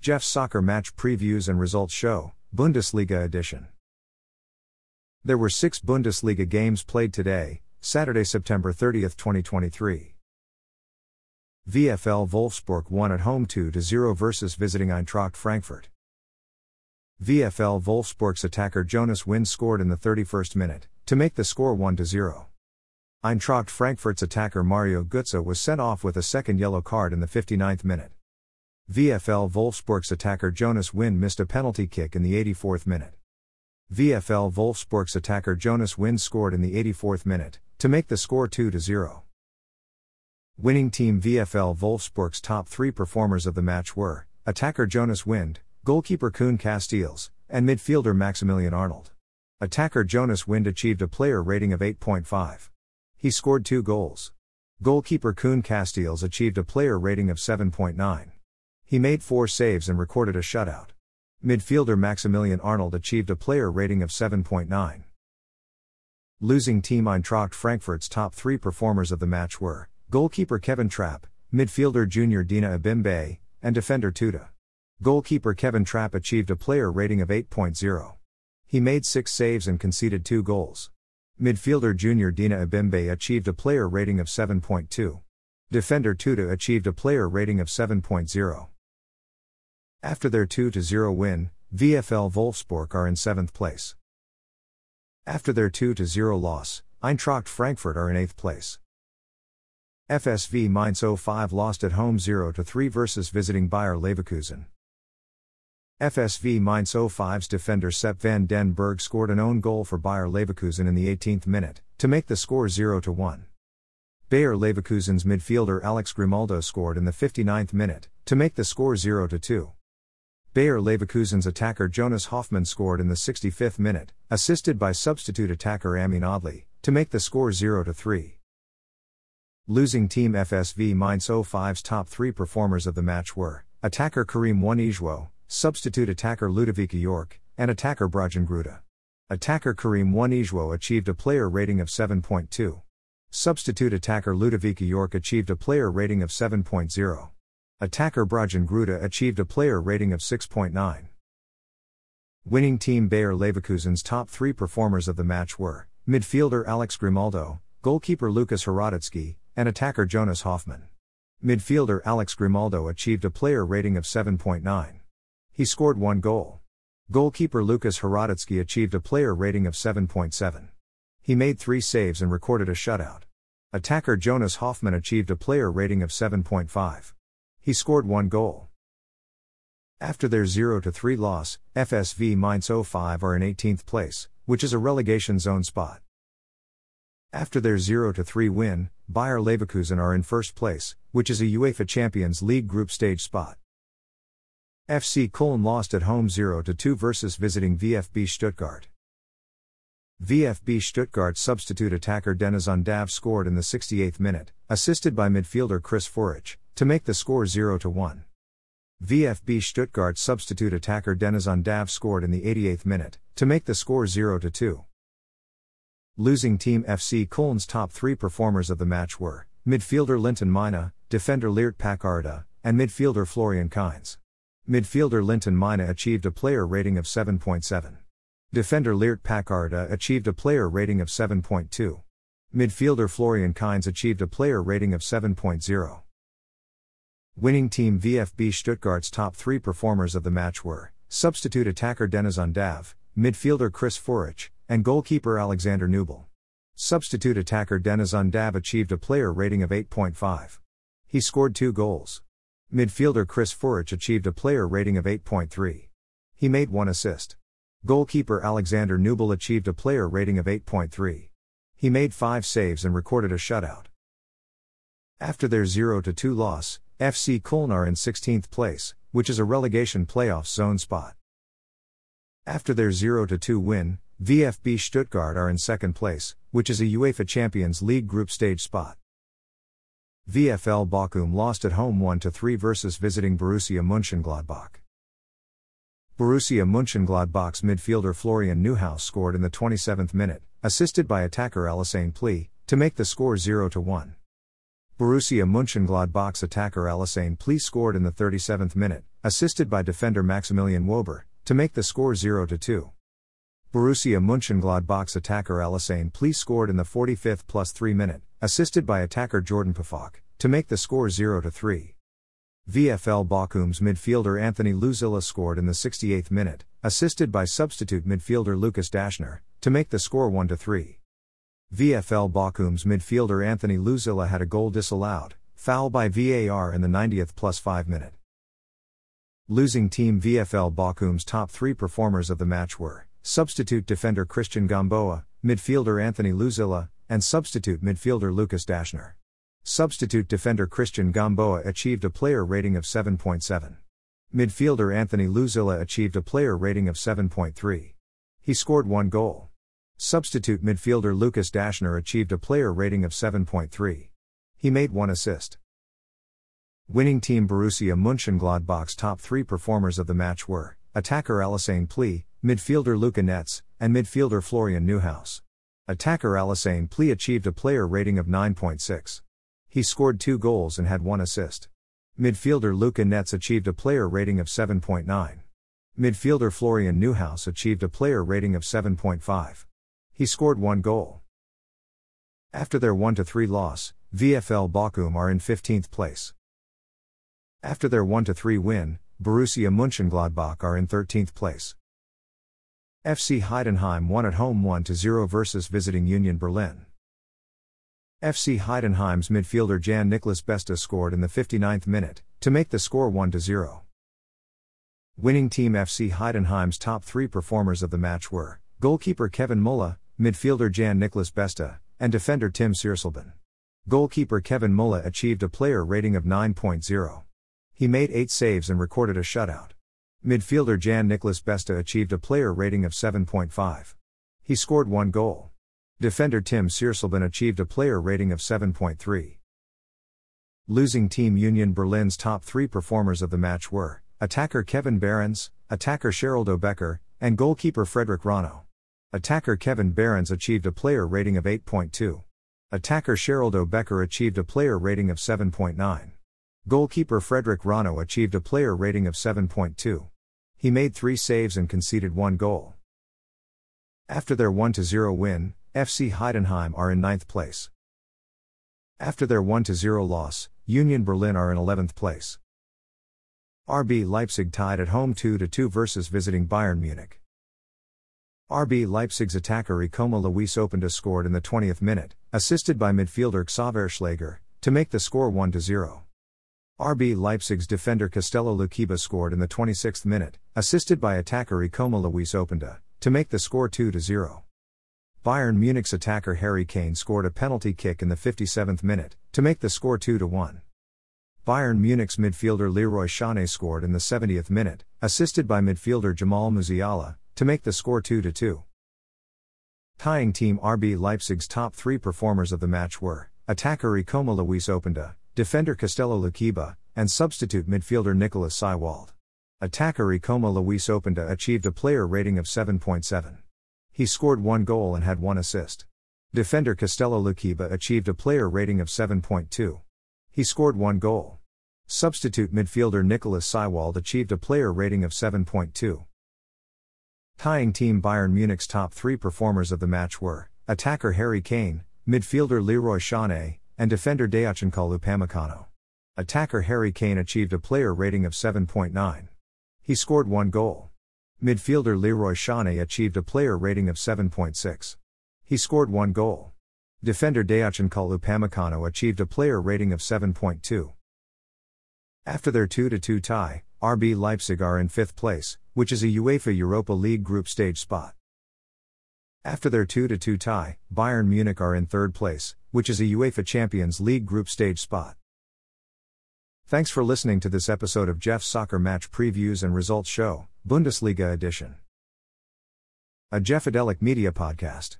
Jeff's Soccer Match Previews and Results Show, Bundesliga Edition. There were six Bundesliga games played today, Saturday, September 30, 2023. VFL Wolfsburg won at home 2 0 versus visiting Eintracht Frankfurt. VFL Wolfsburg's attacker Jonas Wind scored in the 31st minute, to make the score 1 0. Eintracht Frankfurt's attacker Mario Götze was sent off with a second yellow card in the 59th minute. VFL Wolfsburg's attacker Jonas Wind missed a penalty kick in the 84th minute. VFL Wolfsburg's attacker Jonas Wind scored in the 84th minute, to make the score 2 0. Winning team VFL Wolfsburg's top three performers of the match were attacker Jonas Wind, goalkeeper Koen Casteels, and midfielder Maximilian Arnold. Attacker Jonas Wind achieved a player rating of 8.5. He scored two goals. Goalkeeper Koen Casteels achieved a player rating of 7.9. He made four saves and recorded a shutout. Midfielder Maximilian Arnold achieved a player rating of 7.9. Losing team Eintracht Frankfurt's top three performers of the match were goalkeeper Kevin Trapp, midfielder Junior Dina Ebimbe, and defender Tuta. Goalkeeper Kevin Trapp achieved a player rating of 8.0. He made six saves and conceded two goals. Midfielder Junior Dina Ebimbe achieved a player rating of 7.2. Defender Tuta achieved a player rating of 7.0. After their 2 0 win, VFL Wolfsburg are in 7th place. After their 2 0 loss, Eintracht Frankfurt are in 8th place. FSV Mainz 05 lost at home 0 3 versus visiting Bayer Leverkusen. FSV Mainz 05's defender Sepp van den Berg scored an own goal for Bayer Leverkusen in the 18th minute, to make the score 0 1. Bayer Leverkusen's midfielder Alex Grimaldo scored in the 59th minute, to make the score 0 2. Bayer Leverkusen's attacker Jonas Hoffmann scored in the 65th minute, assisted by substitute attacker Amine Adli, to make the score 0 3. Losing team FSV Mainz 05's top three performers of the match were attacker Karim Onisiwo, substitute attacker Ludovic Ajorque, and attacker Brajan Gruda. Attacker Karim Onisiwo achieved a player rating of 7.2. Substitute attacker Ludovic Ajorque achieved a player rating of 7.0. Attacker Brajan Gruda achieved a player rating of 6.9. Winning team Bayer Leverkusen's top three performers of the match were midfielder Alex Grimaldo, goalkeeper Lukas Hradecky, and attacker Jonas Hoffmann. Midfielder Alex Grimaldo achieved a player rating of 7.9. He scored one goal. Goalkeeper Lukas Hradecky achieved a player rating of 7.7. He made three saves and recorded a shutout. Attacker Jonas Hoffmann achieved a player rating of 7.5. He scored one goal. After their 0 3 loss, FSV Mainz 05 are in 18th place, which is a relegation zone spot. After their 0 3 win, Bayer Leverkusen are in first place, which is a UEFA Champions League group stage spot. FC Köln lost at home 0 2 versus visiting VfB Stuttgart. VfB Stuttgart substitute attacker Deniz Undav scored in the 68th minute, assisted by midfielder Chris Führich to make the score 0 to 1. VfB Stuttgart substitute attacker Deniz Undav scored in the 88th minute, to make the score 0 to 2. Losing team FC Köln's top three performers of the match were midfielder Linton Maina, defender Leart Paqarada, and midfielder Florian Kainz. Midfielder Linton Maina achieved a player rating of 7.7. Defender Leart Paqarada achieved a player rating of 7.2. Midfielder Florian Kainz achieved a player rating of 7.0. Winning team VfB Stuttgart's top three performers of the match were substitute attacker Deniz Undav, midfielder Chris Führich, and goalkeeper Alexander Nübel. Substitute attacker Deniz Undav achieved a player rating of 8.5. He scored two goals. Midfielder Chris Führich achieved a player rating of 8.3. He made one assist. Goalkeeper Alexander Nübel achieved a player rating of 8.3. He made five saves and recorded a shutout. After their 0 2 loss, FC Köln are in 16th place, which is a relegation playoff zone spot. After their 0 2 win, VfB Stuttgart are in second place, which is a UEFA Champions League group stage spot. VFL Bochum lost at home 1 3 versus visiting Borussia Mönchengladbach. Borussia Mönchengladbach's midfielder Florian Neuhaus scored in the 27th minute, assisted by attacker Alassane Pléa, to make the score 0 1. Borussia Mönchengladbach's attacker Alassane Pléa scored in the 37th minute, assisted by defender Maximilian Wöber, to make the score 0 2. Borussia Mönchengladbach's attacker Alassane Pléa scored in the 45th plus 3 minute, assisted by attacker Jordan Pefok, to make the score 0 3. VFL Bochum's midfielder Anthony Losilla scored in the 68th minute, assisted by substitute midfielder Lukas Daschner, to make the score 1 3. VFL Bochum's midfielder Anthony Losilla had a goal disallowed, foul by VAR in the 90th plus 5 minute. Losing team VFL Bochum's top three performers of the match were substitute defender Christian Gamboa, midfielder Anthony Losilla, and substitute midfielder Lukas Daschner. Substitute defender Christian Gamboa achieved a player rating of 7.7. Midfielder Anthony Luzilla achieved a player rating of 7.3. He scored one goal. Substitute midfielder Lukas Daschner achieved a player rating of 7.3. He made one assist. Winning team Borussia Mönchengladbach's top three performers of the match were attacker Alassane Pléa, midfielder Luca Netz, and midfielder Florian Neuhaus. Attacker Alassane Pléa achieved a player rating of 9.6. He scored two goals and had one assist. Midfielder Luca Netz achieved a player rating of 7.9. Midfielder Florian Neuhaus achieved a player rating of 7.5. He scored one goal. After their 1 3 loss, VFL Bochum are in 15th place. After their 1 3 win, Borussia Mönchengladbach are in 13th place. FC Heidenheim won at home 1 0 versus visiting Union Berlin. FC Heidenheim's midfielder Jan Niklas Beste scored in the 59th minute, to make the score 1 0. Winning team FC Heidenheim's top three performers of the match were goalkeeper Kevin Müller, midfielder Jan Niklas Beste, and defender Tim Siersleben. Goalkeeper Kevin Müller achieved a player rating of 9.0. He made eight saves and recorded a shutout. Midfielder Jan Niklas Beste achieved a player rating of 7.5. He scored one goal. Defender Tim Siersleben achieved a player rating of 7.3. Losing team Union Berlin's top three performers of the match were attacker Kevin Behrens, attacker Sheraldo Becker, and goalkeeper Frederik Rønnow. Attacker Kevin Behrens achieved a player rating of 8.2. Attacker Sheraldo Becker achieved a player rating of 7.9. Goalkeeper Frederik Rønnow achieved a player rating of 7.2. He made three saves and conceded one goal. After their 1 0 win, FC Heidenheim are in ninth place. After their 1 0 loss, Union Berlin are in 11th place. RB Leipzig tied at home 2 2 versus visiting Bayern Munich. RB Leipzig's attacker Ikoma Loïs Openda scored in the 20th minute, assisted by midfielder Xaver Schlager, to make the score 1 0. RB Leipzig's defender Castello Lukeba scored in the 26th minute, assisted by attacker Ikoma Loïs Openda, to make the score 2 0. Bayern Munich's attacker Harry Kane scored a penalty kick in the 57th minute, to make the score 2 1. Bayern Munich's midfielder Leroy Sané scored in the 70th minute, assisted by midfielder Jamal Musiala, to make the score 2 2. Tying team RB Leipzig's top three performers of the match were attacker Ikoma Loïs Openda, defender Castello Lukeba, and substitute midfielder Nicolas Seiwald. Attacker Ikoma Loïs Openda achieved a player rating of 7.7. He scored one goal and had one assist. Defender Castello Lukeba achieved a player rating of 7.2. He scored one goal. Substitute midfielder Nicolas Seiwald achieved a player rating of 7.2. Tying team Bayern Munich's top three performers of the match were attacker Harry Kane, midfielder Leroy Sané, and defender Dayot Upamecano. Attacker Harry Kane achieved a player rating of 7.9. He scored one goal. Midfielder Leroy Sané achieved a player rating of 7.6. He scored one goal. Defender Dayot Upamecano achieved a player rating of 7.2. After their 2 2 tie, RB Leipzig are in fifth place, which is a UEFA Europa League group stage spot. After their 2 2 tie, Bayern Munich are in third place, which is a UEFA Champions League group stage spot. Thanks for listening to this episode of Jeff's Soccer Match Previews and Results Show, Bundesliga Edition. A Jeffadelic Media Podcast.